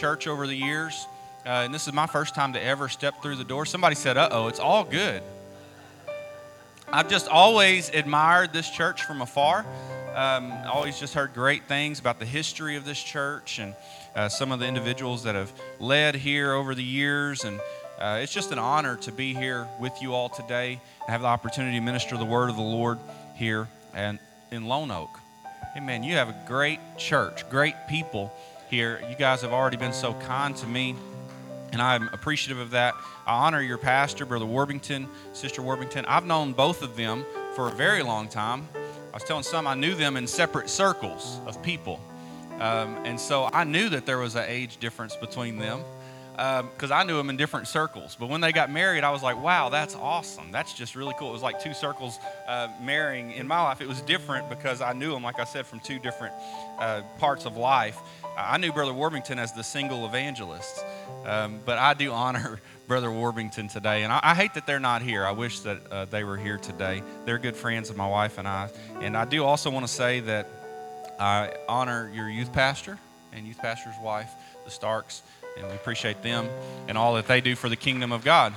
church over the years, uh, and this is my first time to ever step through the door. Somebody said, uh oh, it's all good. I've just always admired this church from afar. Um, always just heard great things about the history of this church and uh, some of the individuals that have led here over the years. And uh, it's just an honor to be here with you all today and have the opportunity to minister the word of the Lord here and in Lone Oak. Amen. You have a great church, great people here. You guys have already been so kind to me, and I'm appreciative of that. I honor your pastor, Brother Warbington, Sister Warbington. I've known both of them for a very long time. I was telling some I knew them in separate circles of people. Um, and so I knew that there was an age difference between them because um, I knew them in different circles. But when they got married, I was like, wow, that's awesome. That's just really cool. It was like two circles uh, marrying. In my life, it was different because I knew them, like I said, from two different uh, parts of life. I knew Brother Warbington as the single evangelist, um, but I do honor Brother Warbington today. And I, I hate that they're not here. I wish that uh, they were here today. They're good friends of my wife and I. And I do also want to say that I honor your youth pastor and youth pastor's wife, the Starks and we appreciate them and all that they do for the kingdom of God.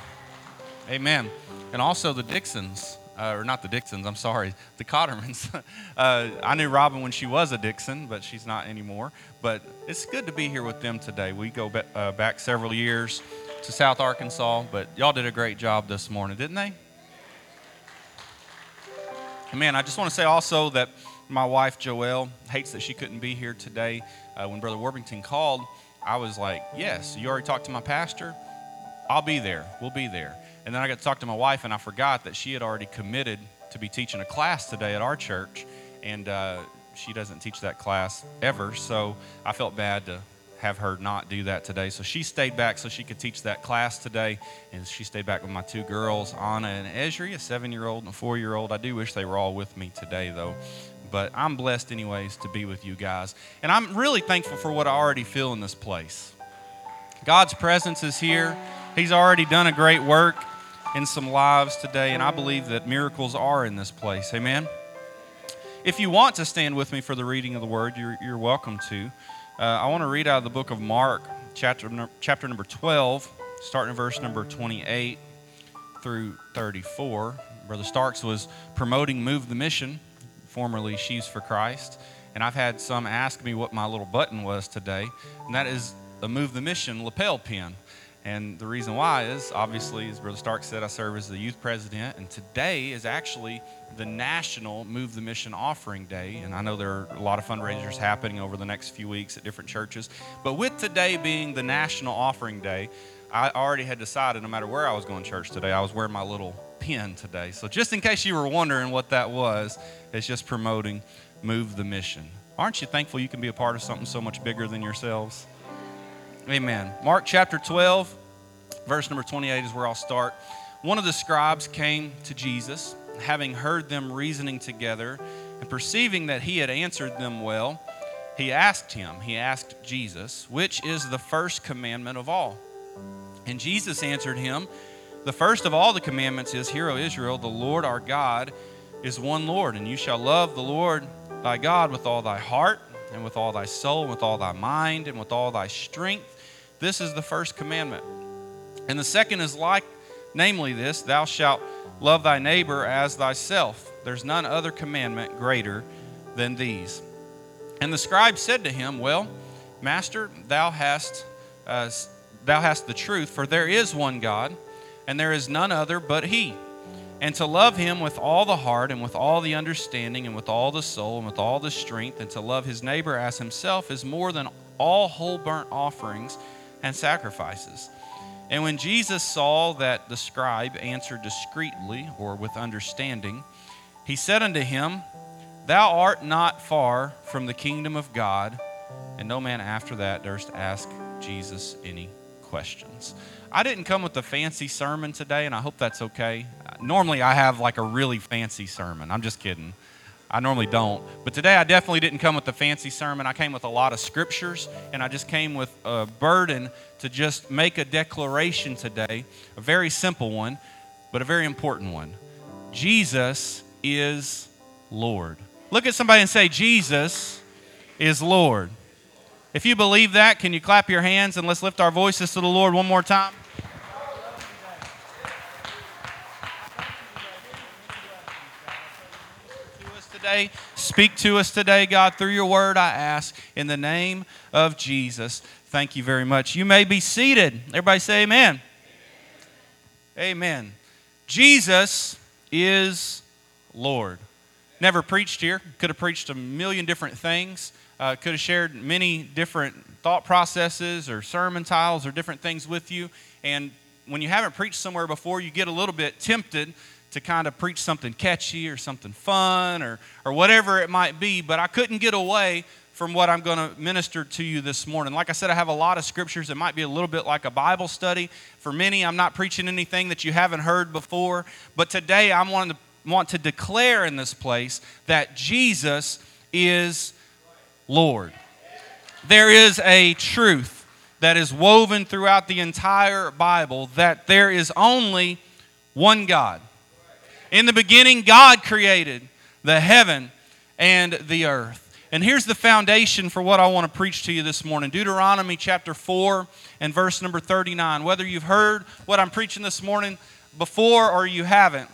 Amen. And also the Dixons, uh, or not the Dixons, I'm sorry, the Cottermans. uh, I knew Robin when she was a Dixon, but she's not anymore. But it's good to be here with them today. We go be- uh, back several years to South Arkansas, but y'all did a great job this morning, didn't they? Man, I just want to say also that my wife Joelle hates that she couldn't be here today. Uh, when Brother Warbington called, I was like, Yes, you already talked to my pastor? I'll be there. We'll be there. And then I got to talk to my wife, and I forgot that she had already committed to be teaching a class today at our church. And uh, she doesn't teach that class ever. So I felt bad to have her not do that today. So she stayed back so she could teach that class today. And she stayed back with my two girls, Anna and Esri, a seven year old and a four year old. I do wish they were all with me today, though but I'm blessed, anyways, to be with you guys. And I'm really thankful for what I already feel in this place. God's presence is here, He's already done a great work in some lives today, and I believe that miracles are in this place. Amen. If you want to stand with me for the reading of the word, you're, you're welcome to. Uh, I want to read out of the book of Mark, chapter, chapter number 12, starting in verse number 28 through 34. Brother Starks was promoting Move the Mission formerly Sheaves for Christ. And I've had some ask me what my little button was today, and that is a Move the Mission lapel pin. And the reason why is obviously, as Brother Stark said, I serve as the youth president, and today is actually the National Move the Mission Offering Day. And I know there are a lot of fundraisers happening over the next few weeks at different churches. But with today being the National Offering Day, I already had decided no matter where I was going to church today, I was wearing my little pin today. So just in case you were wondering what that was, it's just promoting Move the Mission. Aren't you thankful you can be a part of something so much bigger than yourselves? Amen. Mark chapter 12, verse number 28 is where I'll start. One of the scribes came to Jesus, having heard them reasoning together, and perceiving that he had answered them well, he asked him, he asked Jesus, which is the first commandment of all? And Jesus answered him, The first of all the commandments is, Hear, O Israel, the Lord our God is one Lord, and you shall love the Lord thy God with all thy heart, and with all thy soul, and with all thy mind, and with all thy strength. This is the first commandment. And the second is like, namely, this Thou shalt love thy neighbor as thyself. There's none other commandment greater than these. And the scribe said to him, Well, Master, thou hast, uh, thou hast the truth, for there is one God, and there is none other but He and to love him with all the heart and with all the understanding and with all the soul and with all the strength and to love his neighbor as himself is more than all whole burnt offerings and sacrifices. And when Jesus saw that the scribe answered discreetly or with understanding, he said unto him, Thou art not far from the kingdom of God. And no man after that durst ask Jesus any questions. I didn't come with a fancy sermon today, and I hope that's okay. Normally, I have like a really fancy sermon. I'm just kidding. I normally don't. But today, I definitely didn't come with a fancy sermon. I came with a lot of scriptures, and I just came with a burden to just make a declaration today, a very simple one, but a very important one. Jesus is Lord. Look at somebody and say, Jesus is Lord. If you believe that, can you clap your hands and let's lift our voices to the Lord one more time? Today, speak to us today, God, through your word, I ask, in the name of Jesus. Thank you very much. You may be seated. Everybody say amen. Amen. Jesus is Lord. Never preached here. Could have preached a million different things. Uh, could have shared many different thought processes or sermon titles or different things with you. And when you haven't preached somewhere before, you get a little bit tempted to kind of preach something catchy or something fun or, or whatever it might be. But I couldn't get away from what I'm going to minister to you this morning. Like I said, I have a lot of scriptures. It might be a little bit like a Bible study. For many, I'm not preaching anything that you haven't heard before. But today, I want to, want to declare in this place that Jesus is Lord. There is a truth that is woven throughout the entire Bible that there is only one God. In the beginning, God created the heaven and the earth. And here's the foundation for what I want to preach to you this morning Deuteronomy chapter 4 and verse number 39. Whether you've heard what I'm preaching this morning before or you haven't,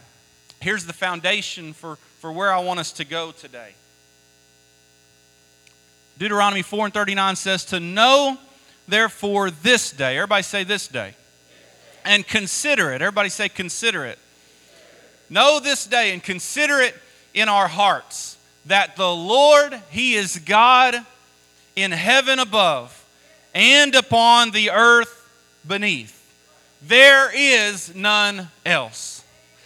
here's the foundation for, for where I want us to go today. Deuteronomy 4 and 39 says, To know therefore this day, everybody say this day, and consider it. Everybody say consider it. Know this day and consider it in our hearts that the Lord, He is God in heaven above and upon the earth beneath. There is none else.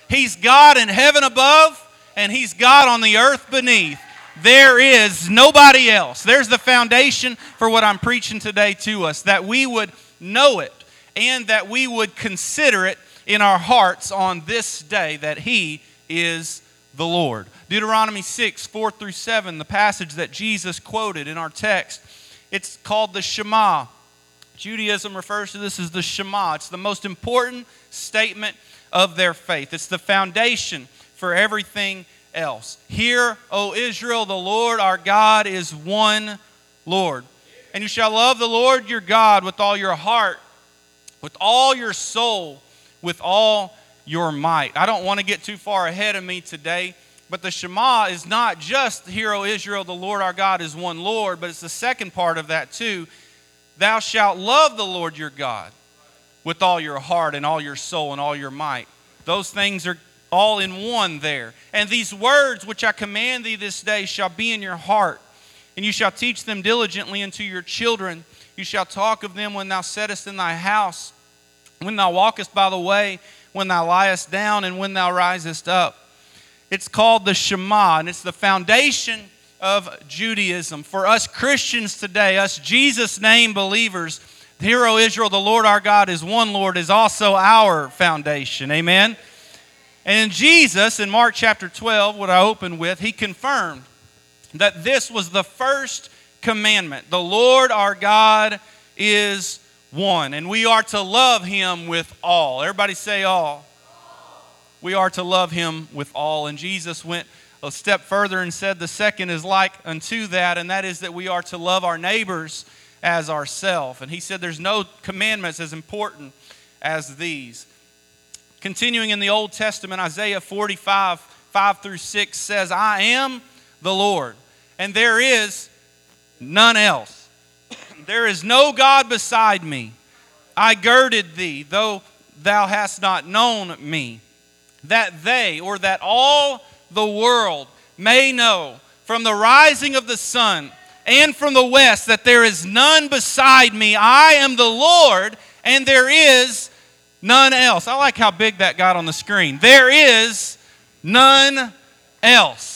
He's God in heaven above and He's God on the earth beneath. There is nobody else. There's the foundation for what I'm preaching today to us that we would know it and that we would consider it in our hearts on this day that He is the Lord. Deuteronomy 6, 4 through 7, the passage that Jesus quoted in our text, it's called the Shema. Judaism refers to this as the Shema. It's the most important statement of their faith, it's the foundation for everything else. Hear, O Israel, the Lord our God is one Lord. And you shall love the Lord your God with all your heart, with all your soul, with all your might. I don't want to get too far ahead of me today, but the Shema is not just, Hear, O Israel, the Lord our God is one Lord, but it's the second part of that too. Thou shalt love the Lord your God with all your heart and all your soul and all your might. Those things are all in one there. And these words which I command thee this day shall be in your heart, and you shall teach them diligently unto your children. You shall talk of them when thou sittest in thy house, when thou walkest by the way when thou liest down and when thou risest up. It's called the Shema, and it's the foundation of Judaism. For us Christians today, us Jesus name believers, Hear, O Israel, the Lord our God is one Lord, is also our foundation. Amen. And in Jesus, in Mark chapter 12, what I opened with, he confirmed that this was the first commandment. The Lord our God is one. And we are to love him with all. Everybody say all. We are to love him with all. And Jesus went a step further and said the second is like unto that, and that is that we are to love our neighbors as ourselves. And he said there's no commandments as important as these. Continuing in the Old Testament, Isaiah 45, 5 through 6 says, I am the Lord, and there is none else. There is no God beside me. I girded thee, though thou hast not known me, that they, or that all the world may know from the rising of the sun and from the west that there is none beside me. I am the Lord, and there is none else. I like how big that got on the screen. There is none else.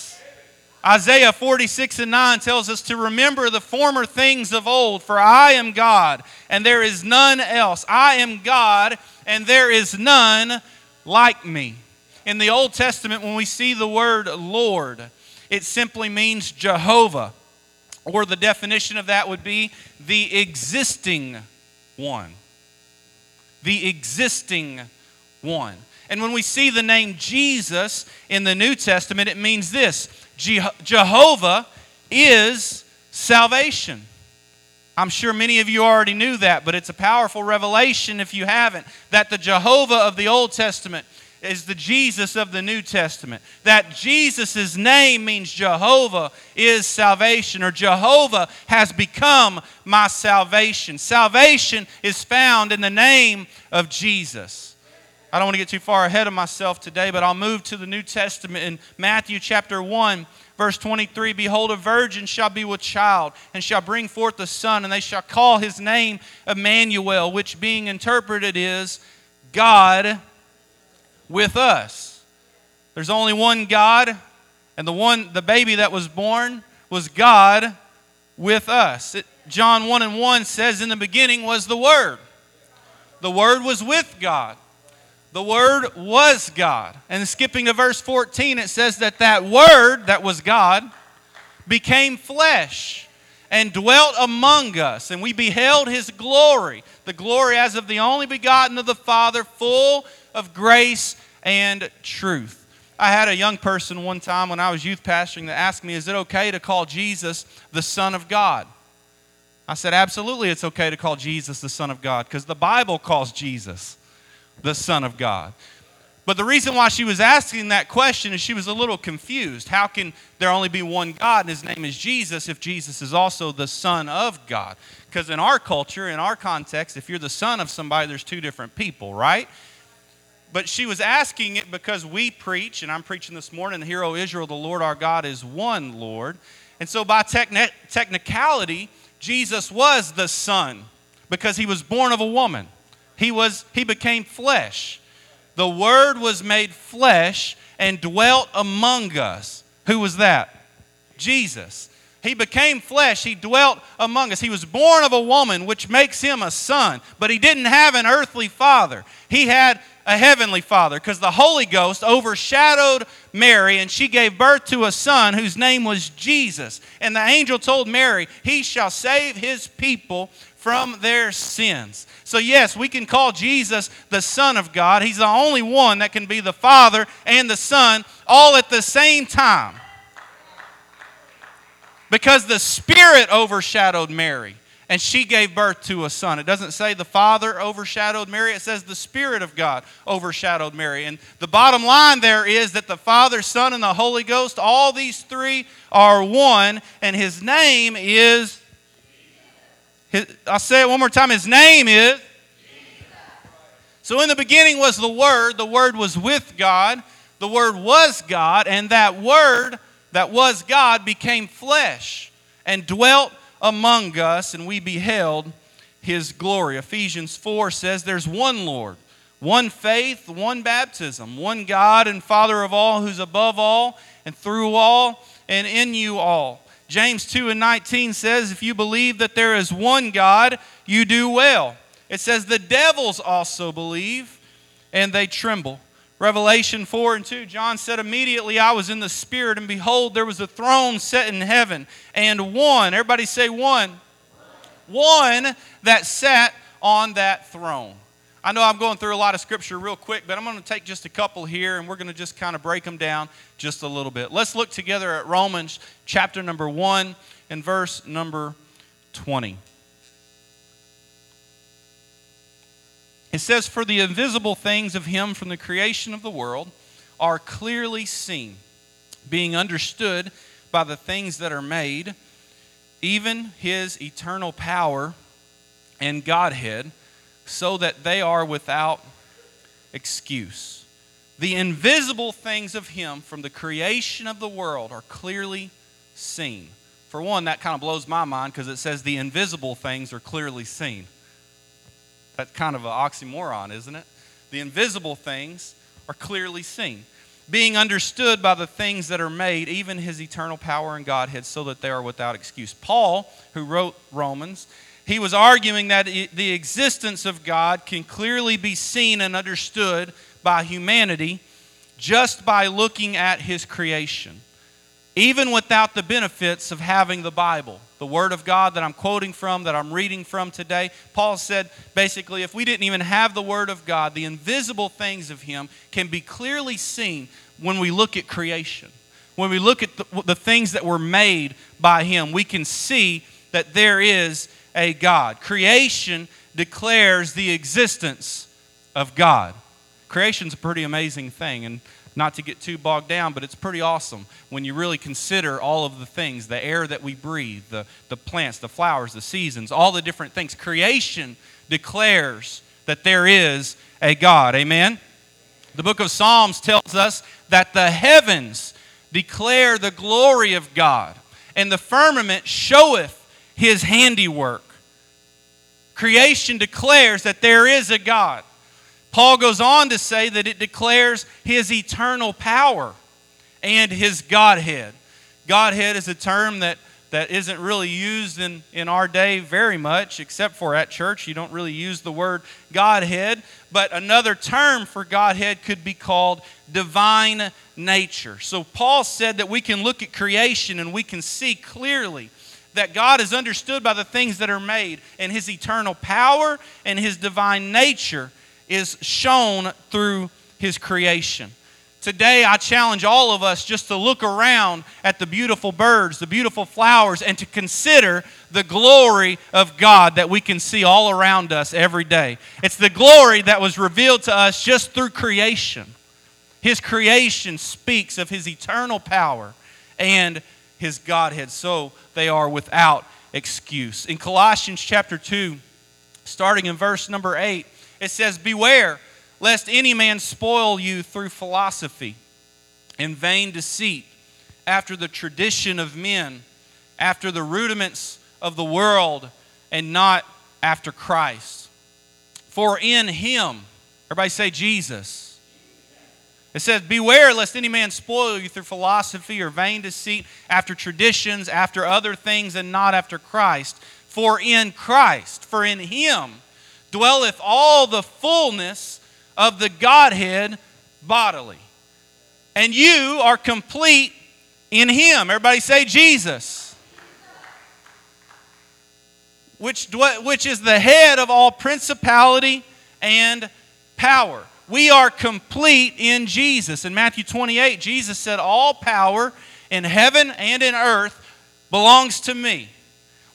Isaiah 46 and 9 tells us to remember the former things of old, for I am God, and there is none else. I am God, and there is none like me. In the Old Testament, when we see the word Lord, it simply means Jehovah, or the definition of that would be the existing one. The existing one. And when we see the name Jesus in the New Testament, it means this Jehovah is salvation. I'm sure many of you already knew that, but it's a powerful revelation if you haven't that the Jehovah of the Old Testament is the Jesus of the New Testament. That Jesus' name means Jehovah is salvation, or Jehovah has become my salvation. Salvation is found in the name of Jesus. I don't want to get too far ahead of myself today, but I'll move to the New Testament in Matthew chapter 1 Verse 23 Behold, a virgin shall be with child, and shall bring forth a son, and they shall call his name Emmanuel, which being interpreted is God with us. There's only one God, and the one the baby that was born was God with us. It, John 1 and 1 says, In the beginning was the Word. The Word was with God the Word was God. And skipping to verse 14, it says that that Word that was God became flesh and dwelt among us, and we beheld his glory, the glory as of the only begotten of the Father, full of grace and truth. I had a young person one time when I was youth pastoring that asked me, Is it okay to call Jesus the Son of God? I said, Absolutely, it's okay to call Jesus the Son of God because the Bible calls Jesus the Son of God. But the reason why she was asking that question is she was a little confused. How can there only be one God and his name is Jesus if Jesus is also the Son of God? Because in our culture, in our context, if you're the son of somebody, there's two different people, right? But she was asking it because we preach, and I'm preaching this morning, the hero Israel, the Lord our God is one Lord. And so by techni- technicality, Jesus was the Son because he was born of a woman. He was he became flesh. The word was made flesh and dwelt among us. Who was that? Jesus. He became flesh. He dwelt among us. He was born of a woman, which makes him a son, but he didn't have an earthly father. He had a heavenly father because the Holy Ghost overshadowed Mary and she gave birth to a son whose name was Jesus. And the angel told Mary, He shall save his people from their sins. So, yes, we can call Jesus the Son of God. He's the only one that can be the Father and the Son all at the same time. Because the Spirit overshadowed Mary and she gave birth to a son. It doesn't say the Father overshadowed Mary, it says the Spirit of God overshadowed Mary. And the bottom line there is that the Father, Son, and the Holy Ghost, all these three are one, and His name is his, I'll say it one more time. His name is. So in the beginning was the Word. The Word was with God. The Word was God. And that Word that was God became flesh and dwelt among us, and we beheld his glory. Ephesians 4 says there's one Lord, one faith, one baptism, one God and Father of all, who's above all and through all and in you all. James 2 and 19 says, If you believe that there is one God, you do well. It says, The devils also believe, and they tremble. Revelation 4 and 2, John said, Immediately I was in the Spirit, and behold, there was a throne set in heaven, and one, everybody say one, one that sat on that throne. I know I'm going through a lot of scripture real quick, but I'm going to take just a couple here and we're going to just kind of break them down just a little bit. Let's look together at Romans chapter number 1 and verse number 20. It says, For the invisible things of him from the creation of the world are clearly seen, being understood by the things that are made, even his eternal power and Godhead so that they are without excuse. The invisible things of Him from the creation of the world are clearly seen. For one, that kind of blows my mind because it says the invisible things are clearly seen. That's kind of an oxymoron, isn't it? The invisible things are clearly seen, being understood by the things that are made, even his eternal power and Godhead, so that they are without excuse. Paul, who wrote Romans, he was arguing that the existence of God can clearly be seen and understood by humanity just by looking at his creation, even without the benefits of having the Bible, the Word of God that I'm quoting from, that I'm reading from today. Paul said basically, if we didn't even have the Word of God, the invisible things of Him can be clearly seen when we look at creation. When we look at the, the things that were made by Him, we can see that there is a God. Creation declares the existence of God. Creation's a pretty amazing thing, and not to get too bogged down, but it's pretty awesome when you really consider all of the things the air that we breathe, the, the plants, the flowers, the seasons, all the different things. Creation declares that there is a God. Amen? The book of Psalms tells us that the heavens declare the glory of God, and the firmament showeth his handiwork. Creation declares that there is a God. Paul goes on to say that it declares his eternal power and his Godhead. Godhead is a term that, that isn't really used in, in our day very much, except for at church. You don't really use the word Godhead. But another term for Godhead could be called divine nature. So Paul said that we can look at creation and we can see clearly that God is understood by the things that are made, and his eternal power and his divine nature is shown through his creation. Today, I challenge all of us just to look around at the beautiful birds, the beautiful flowers, and to consider the glory of God that we can see all around us every day. It's the glory that was revealed to us just through creation. His creation speaks of His eternal power and His Godhead, so they are without excuse. In Colossians chapter 2, starting in verse number 8, it says, Beware lest any man spoil you through philosophy and vain deceit, after the tradition of men, after the rudiments of the world, and not after Christ. For in him, everybody say Jesus. It says, Beware lest any man spoil you through philosophy or vain deceit, after traditions, after other things, and not after Christ. For in Christ, for in him, dwelleth all the fullness of the Godhead bodily. And you are complete in Him. Everybody say Jesus. Which, which is the head of all principality and power. We are complete in Jesus. In Matthew 28, Jesus said, All power in heaven and in earth belongs to me.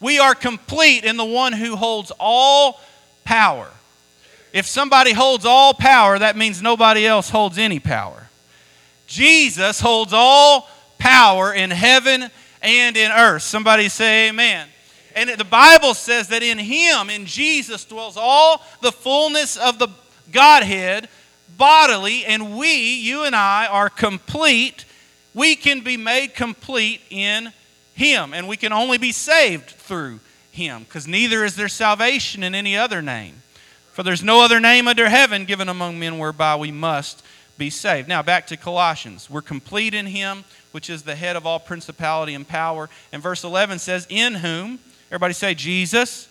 We are complete in the one who holds all power. If somebody holds all power, that means nobody else holds any power. Jesus holds all power in heaven and in earth. Somebody say amen. And the Bible says that in Him, in Jesus, dwells all the fullness of the Godhead bodily, and we, you and I, are complete. We can be made complete in Him, and we can only be saved through Him, because neither is there salvation in any other name. For there's no other name under heaven given among men whereby we must be saved. Now, back to Colossians. We're complete in Him, which is the head of all principality and power. And verse 11 says, In whom, everybody say, Jesus.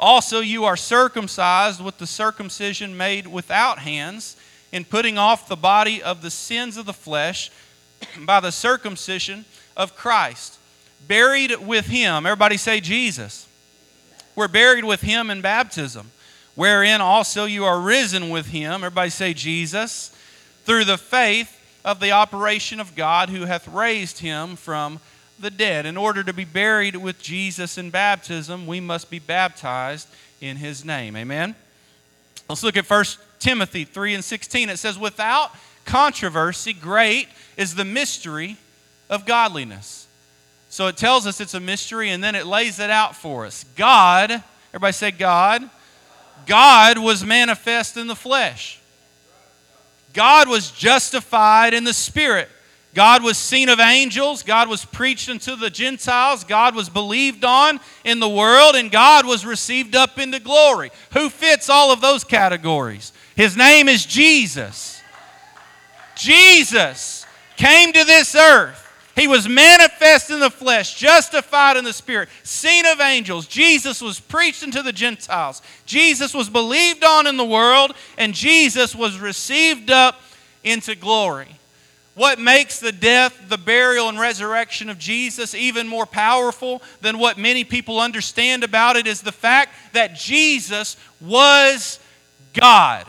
Also, you are circumcised with the circumcision made without hands, in putting off the body of the sins of the flesh by the circumcision of Christ. Buried with Him, everybody say, Jesus. We're buried with Him in baptism wherein also you are risen with him. Everybody say Jesus. Through the faith of the operation of God who hath raised him from the dead. In order to be buried with Jesus in baptism, we must be baptized in his name. Amen. Let's look at 1 Timothy 3 and 16. It says, Without controversy, great is the mystery of godliness. So it tells us it's a mystery and then it lays it out for us. God, everybody say God, God was manifest in the flesh. God was justified in the spirit. God was seen of angels. God was preached unto the Gentiles. God was believed on in the world. And God was received up into glory. Who fits all of those categories? His name is Jesus. Jesus came to this earth he was manifest in the flesh, justified in the spirit, seen of angels. Jesus was preached unto the Gentiles. Jesus was believed on in the world, and Jesus was received up into glory. What makes the death, the burial, and resurrection of Jesus even more powerful than what many people understand about it is the fact that Jesus was God.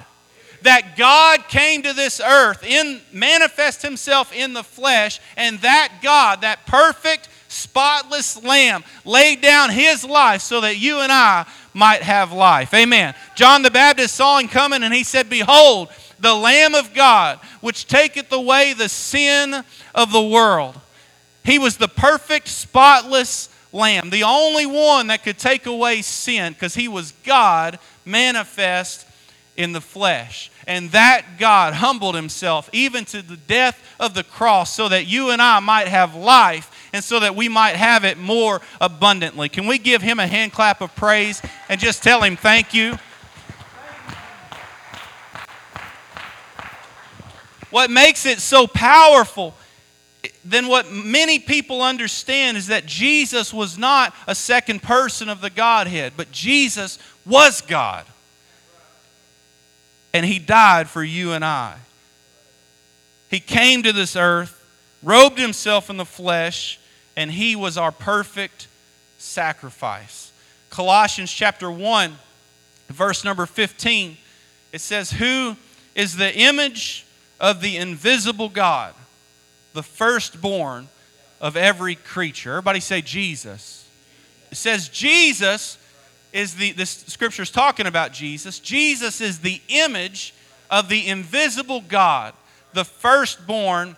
that God came to this earth, in manifest himself in the flesh, and that God, that perfect, spotless lamb, laid down his life so that you and I might have life. Amen. John the Baptist saw him coming and he said, Behold, the Lamb of God, which taketh away the sin of the world. He was the perfect, spotless lamb, the only one that could take away sin because he was God manifest in the flesh. And that God humbled himself even to the death of the cross so that you and I might have life and so that we might have it more abundantly. Can we give him a hand clap of praise and just tell him thank you? What makes it so powerful then what many people understand is that Jesus was not a second person of the Godhead, but Jesus was God. And he died for you and I. He came to this earth, robed himself in the flesh, and he was our perfect sacrifice. Colossians chapter 1, verse number 15, it says, Who is the image of the invisible God? the firstborn of every creature. Everybody say Jesus. It says Jesus is the, this scripture is talking about Jesus. Jesus is the image of the invisible God, the firstborn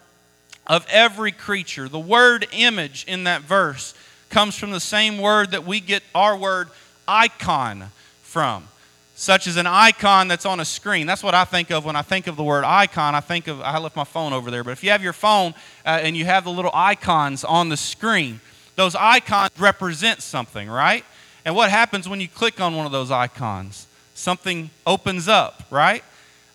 of every creature. The word image in that verse comes from the same word that we get our word icon from such as an icon that's on a screen. That's what I think of when I think of the word icon. I think of, I left my phone over there, but if you have your phone uh, and you have the little icons on the screen, those icons represent something, right? And what happens when you click on one of those icons? Something opens up, right?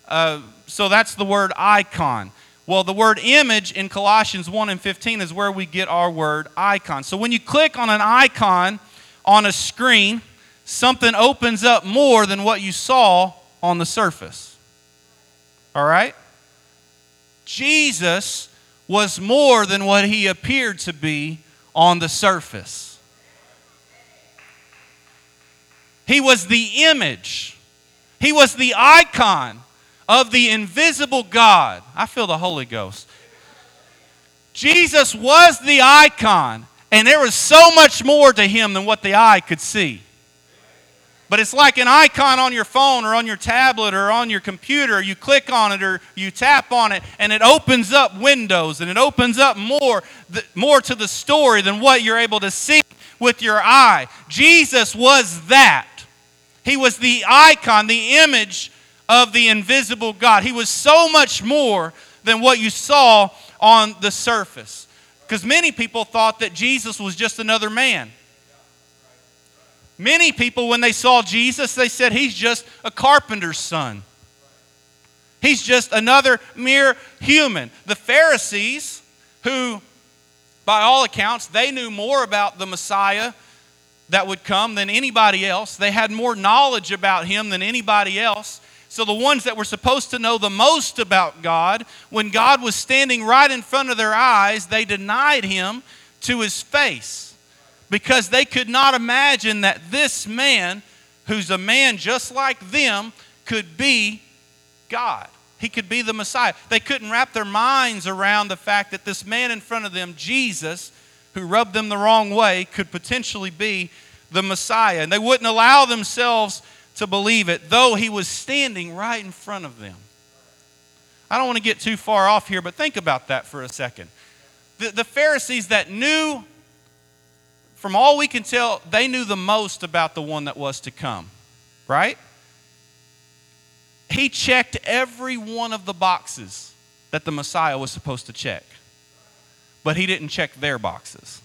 Uh, so that's the word icon. Well, the word image in Colossians 1 and 15 is where we get our word icon. So when you click on an icon on a screen, something opens up more than what you saw on the surface. All right? Jesus was more than what he appeared to be on the surface. He was the image, he was the icon of the invisible God. I feel the Holy Ghost. Jesus was the icon, and there was so much more to him than what the eye could see. But it's like an icon on your phone or on your tablet or on your computer. You click on it or you tap on it, and it opens up windows and it opens up more, more to the story than what you're able to see with your eye. Jesus was that. He was the icon, the image of the invisible God. He was so much more than what you saw on the surface. Because many people thought that Jesus was just another man. Many people, when they saw Jesus, they said, He's just a carpenter's son. He's just another mere human. The Pharisees, who, by all accounts, they knew more about the Messiah that would come than anybody else, they had more knowledge about him than anybody else. So, the ones that were supposed to know the most about God, when God was standing right in front of their eyes, they denied him to his face because they could not imagine that this man, who's a man just like them, could be God. He could be the Messiah. They couldn't wrap their minds around the fact that this man in front of them, Jesus, who rubbed them the wrong way, could potentially be the Messiah. And they wouldn't allow themselves to believe it, though he was standing right in front of them. I don't want to get too far off here, but think about that for a second. The, the Pharisees that knew from all we can tell, they knew the most about the one that was to come, right? He checked every one of the boxes that the Messiah was supposed to check, but he didn't check their boxes.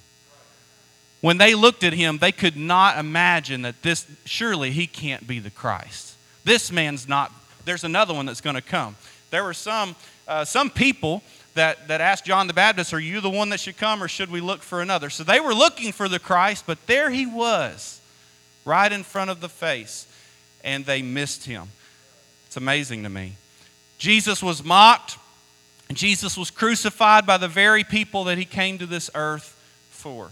When they looked at him, they could not imagine that this, surely he can't be the Christ. This man's not, there's another one that's going to come. There were some, uh, some people that, that asked John the Baptist, Are you the one that should come, or should we look for another? So they were looking for the Christ, but there he was, right in front of the face, and they missed him. It's amazing to me. Jesus was mocked, and Jesus was crucified by the very people that he came to this earth for.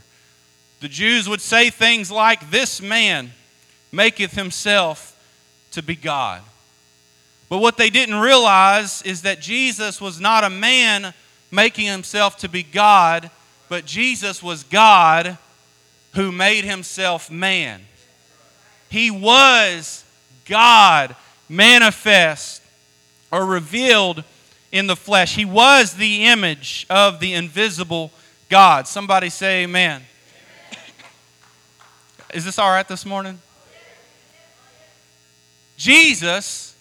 The Jews would say things like, This man maketh himself to be God. But what they didn't realize is that Jesus was not a man making himself to be God, but Jesus was God who made himself man. He was God manifest or revealed in the flesh. He was the image of the invisible God. Somebody say amen. Is this all right this morning? Jesus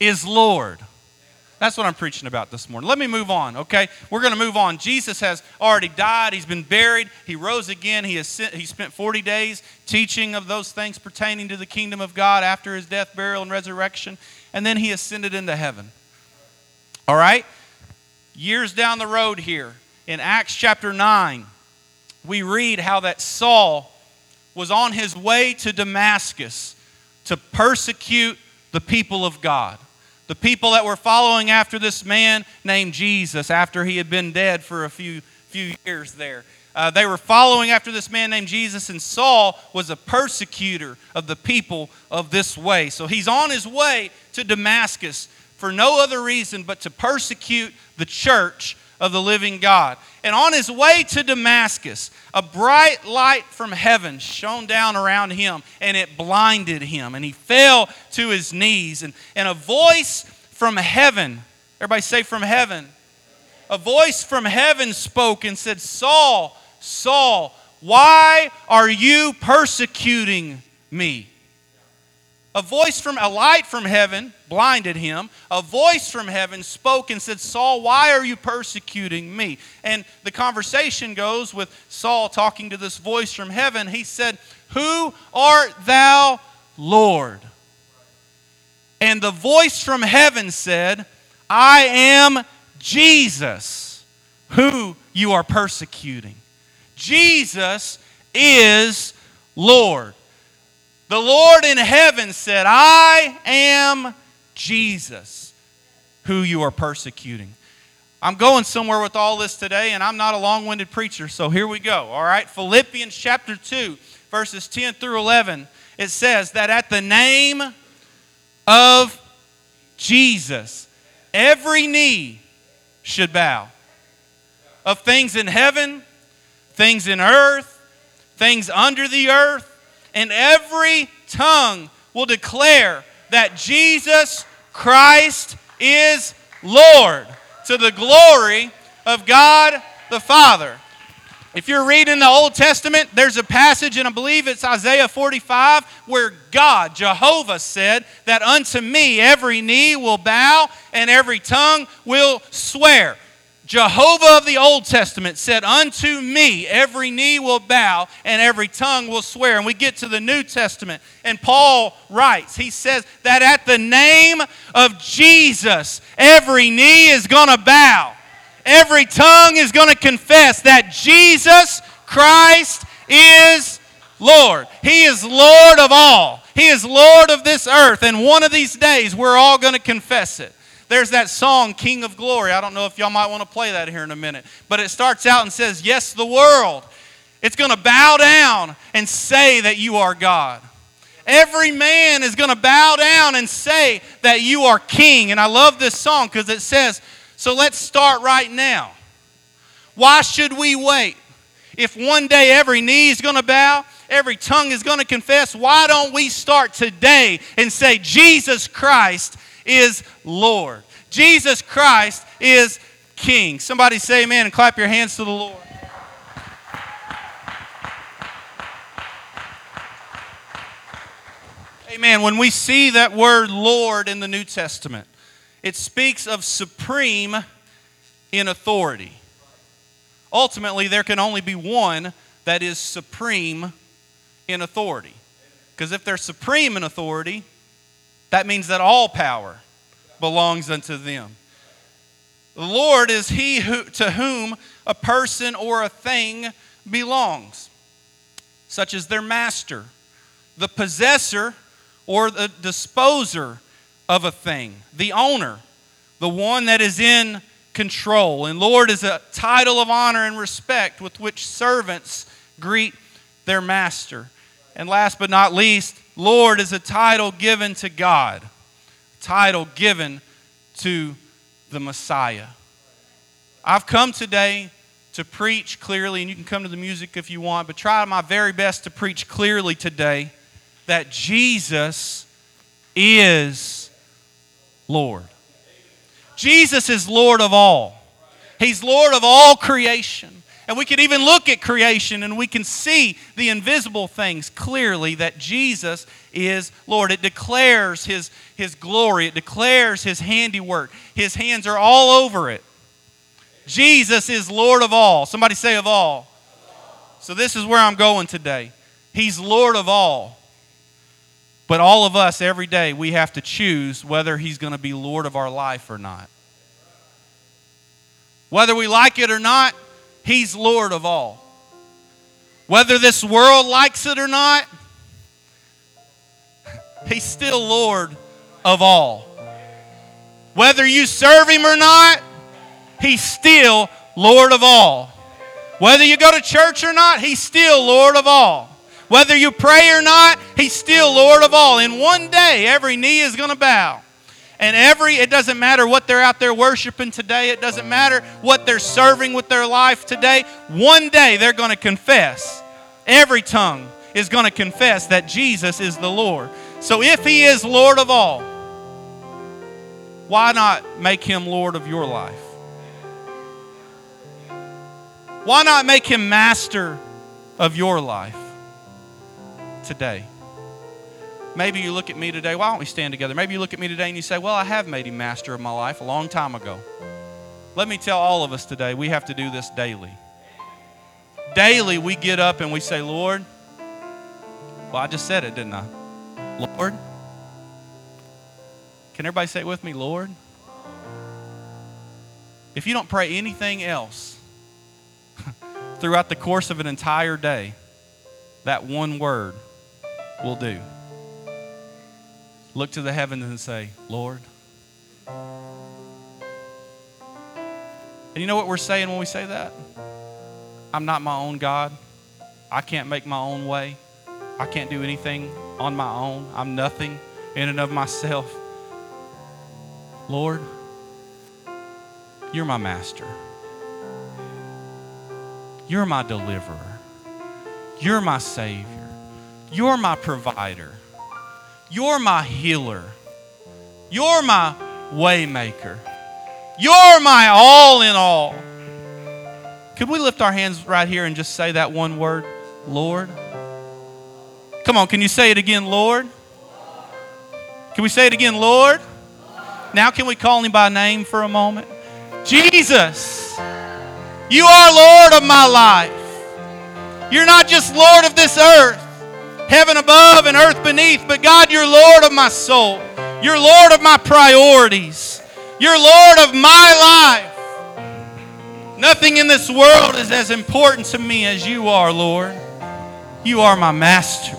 is Lord. That's what I'm preaching about this morning. Let me move on, okay? We're going to move on. Jesus has already died. He's been buried. He rose again. He, has, he spent 40 days teaching of those things pertaining to the kingdom of God after his death, burial, and resurrection. And then he ascended into heaven. All right? Years down the road here, in Acts chapter 9, we read how that Saul was on his way to Damascus to persecute the people of God the people that were following after this man named Jesus after he had been dead for a few, few years there. Uh, they were following after this man named Jesus, and Saul was a persecutor of the people of this way. So he's on his way to Damascus for no other reason but to persecute the church of the living God. And on his way to Damascus, a bright light from heaven shone down around him and it blinded him. And he fell to his knees. And, and a voice from heaven, everybody say from heaven, a voice from heaven spoke and said, Saul, Saul, why are you persecuting me? A voice from a light from heaven blinded him. A voice from heaven spoke and said, Saul, why are you persecuting me? And the conversation goes with Saul talking to this voice from heaven. He said, Who art thou, Lord? And the voice from heaven said, I am Jesus, who you are persecuting. Jesus is Lord. The Lord in heaven said, I am Jesus, who you are persecuting. I'm going somewhere with all this today, and I'm not a long winded preacher, so here we go. All right, Philippians chapter 2, verses 10 through 11. It says that at the name of Jesus, every knee should bow of things in heaven, things in earth, things under the earth and every tongue will declare that Jesus Christ is Lord to the glory of God the Father. If you're reading the Old Testament, there's a passage, and I believe it's Isaiah 45, where God, Jehovah, said that unto me every knee will bow and every tongue will swear. Jehovah of the Old Testament said, Unto me every knee will bow and every tongue will swear. And we get to the New Testament, and Paul writes, he says that at the name of Jesus, every knee is going to bow, every tongue is going to confess that Jesus Christ is Lord. He is Lord of all, He is Lord of this earth. And one of these days, we're all going to confess it. There's that song, King of Glory. I don't know if y'all might want to play that here in a minute. But it starts out and says, Yes, the world. It's going to bow down and say that you are God. Every man is going to bow down and say that you are king. And I love this song because it says, So let's start right now. Why should we wait? If one day every knee is going to bow, every tongue is going to confess, why don't we start today and say, Jesus Christ is Lord. Jesus Christ is King. Somebody say amen and clap your hands to the Lord. Amen. When we see that word Lord in the New Testament, it speaks of supreme in authority. Ultimately, there can only be one that is supreme in authority. Because if they're supreme in authority, that means that all power belongs unto them. The Lord is he who, to whom a person or a thing belongs, such as their master, the possessor or the disposer of a thing, the owner, the one that is in control. And Lord is a title of honor and respect with which servants greet their master. And last but not least, Lord is a title given to God title given to the Messiah. I've come today to preach clearly, and you can come to the music if you want, but try my very best to preach clearly today that Jesus is Lord. Jesus is Lord of all. He's Lord of all creation. And we can even look at creation and we can see the invisible things clearly that Jesus is Lord. It declares his, his glory, it declares his handiwork. His hands are all over it. Jesus is Lord of all. Somebody say, of all. So, this is where I'm going today. He's Lord of all. But all of us, every day, we have to choose whether He's going to be Lord of our life or not. Whether we like it or not, He's Lord of all. Whether this world likes it or not, He's still Lord of all. Whether you serve Him or not, He's still Lord of all. Whether you go to church or not, He's still Lord of all. Whether you pray or not, He's still Lord of all. In one day, every knee is going to bow. And every, it doesn't matter what they're out there worshiping today, it doesn't matter what they're serving with their life today. One day they're going to confess. Every tongue is going to confess that Jesus is the Lord. So if He is Lord of all, why not make Him Lord of your life? Why not make Him master of your life today? Maybe you look at me today, why don't we stand together? Maybe you look at me today and you say, Well, I have made him master of my life a long time ago. Let me tell all of us today, we have to do this daily. Daily, we get up and we say, Lord, well, I just said it, didn't I? Lord. Can everybody say it with me, Lord? If you don't pray anything else throughout the course of an entire day, that one word will do look to the heavens and say, Lord. And you know what we're saying when we say that? I'm not my own God. I can't make my own way. I can't do anything on my own. I'm nothing in and of myself. Lord, you're my master. You're my deliverer. You're my Savior. You're my provider. You're my healer. You're my waymaker. You're my all in all. Could we lift our hands right here and just say that one word, Lord? Come on, can you say it again, Lord? Can we say it again, Lord? Now, can we call him by name for a moment? Jesus, you are Lord of my life. You're not just Lord of this earth, heaven above and earth beneath, but God, you're Lord of my soul. You're Lord of my priorities. You're Lord of my life. Nothing in this world is as important to me as you are, Lord. You are my master.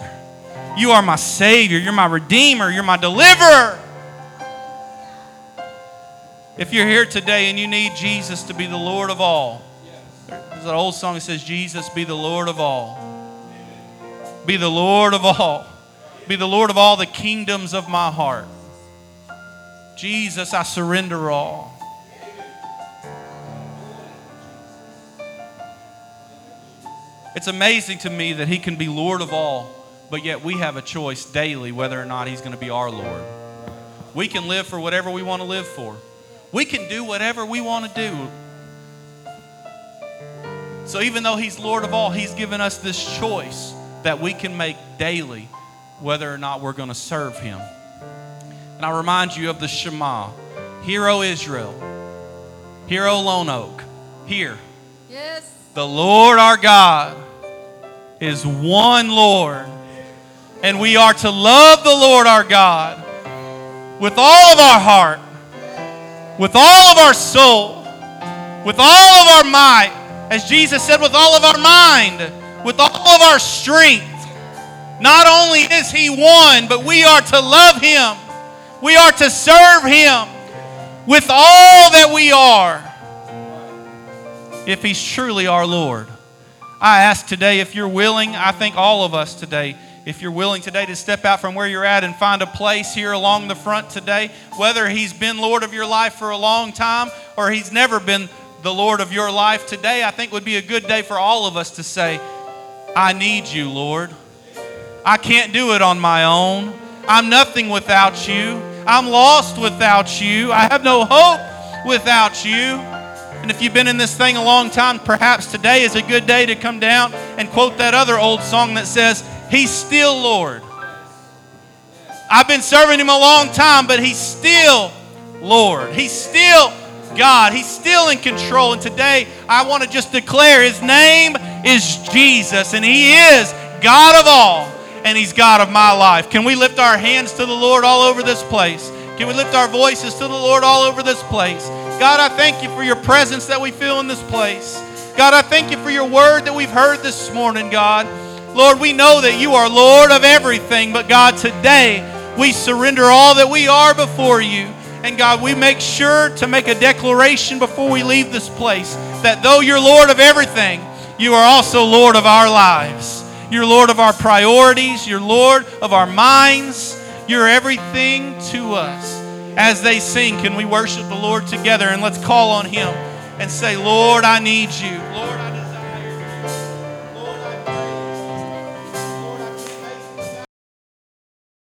You are my Savior. You're my Redeemer. You're my deliverer. If you're here today and you need Jesus to be the Lord of all, there's an old song that says, Jesus be the Lord of all. Be the Lord of all. Be the Lord of all the kingdoms of my heart. Jesus, I surrender all. It's amazing to me that He can be Lord of all, but yet we have a choice daily whether or not He's going to be our Lord. We can live for whatever we want to live for, we can do whatever we want to do. So even though He's Lord of all, He's given us this choice that we can make daily whether or not we're going to serve Him. And I remind you of the Shema Hear, O Israel, hear, O Lone Oak, hear. Yes. The Lord our God is one Lord, and we are to love the Lord our God with all of our heart, with all of our soul, with all of our might, as Jesus said, with all of our mind with all of our strength. Not only is He one, but we are to love Him. We are to serve Him with all that we are if He's truly our Lord. I ask today if you're willing, I think all of us today, if you're willing today to step out from where you're at and find a place here along the front today, whether He's been Lord of your life for a long time or He's never been the Lord of your life, today I think would be a good day for all of us to say, I need you, Lord. I can't do it on my own. I'm nothing without you. I'm lost without you. I have no hope without you. And if you've been in this thing a long time, perhaps today is a good day to come down and quote that other old song that says, He's still Lord. I've been serving Him a long time, but He's still Lord. He's still God. He's still in control. And today, I want to just declare His name is Jesus, and He is God of all, and He's God of my life. Can we lift our hands to the Lord all over this place? Can we lift our voices to the Lord all over this place? God, I thank you for your presence that we feel in this place. God, I thank you for your word that we've heard this morning, God. Lord, we know that you are Lord of everything, but God, today we surrender all that we are before you. And God, we make sure to make a declaration before we leave this place that though you're Lord of everything, you are also Lord of our lives. You're Lord of our priorities. You're Lord of our minds. You're everything to us as they sing, can we worship the Lord together and let's call on Him and say, Lord, I need you. Lord,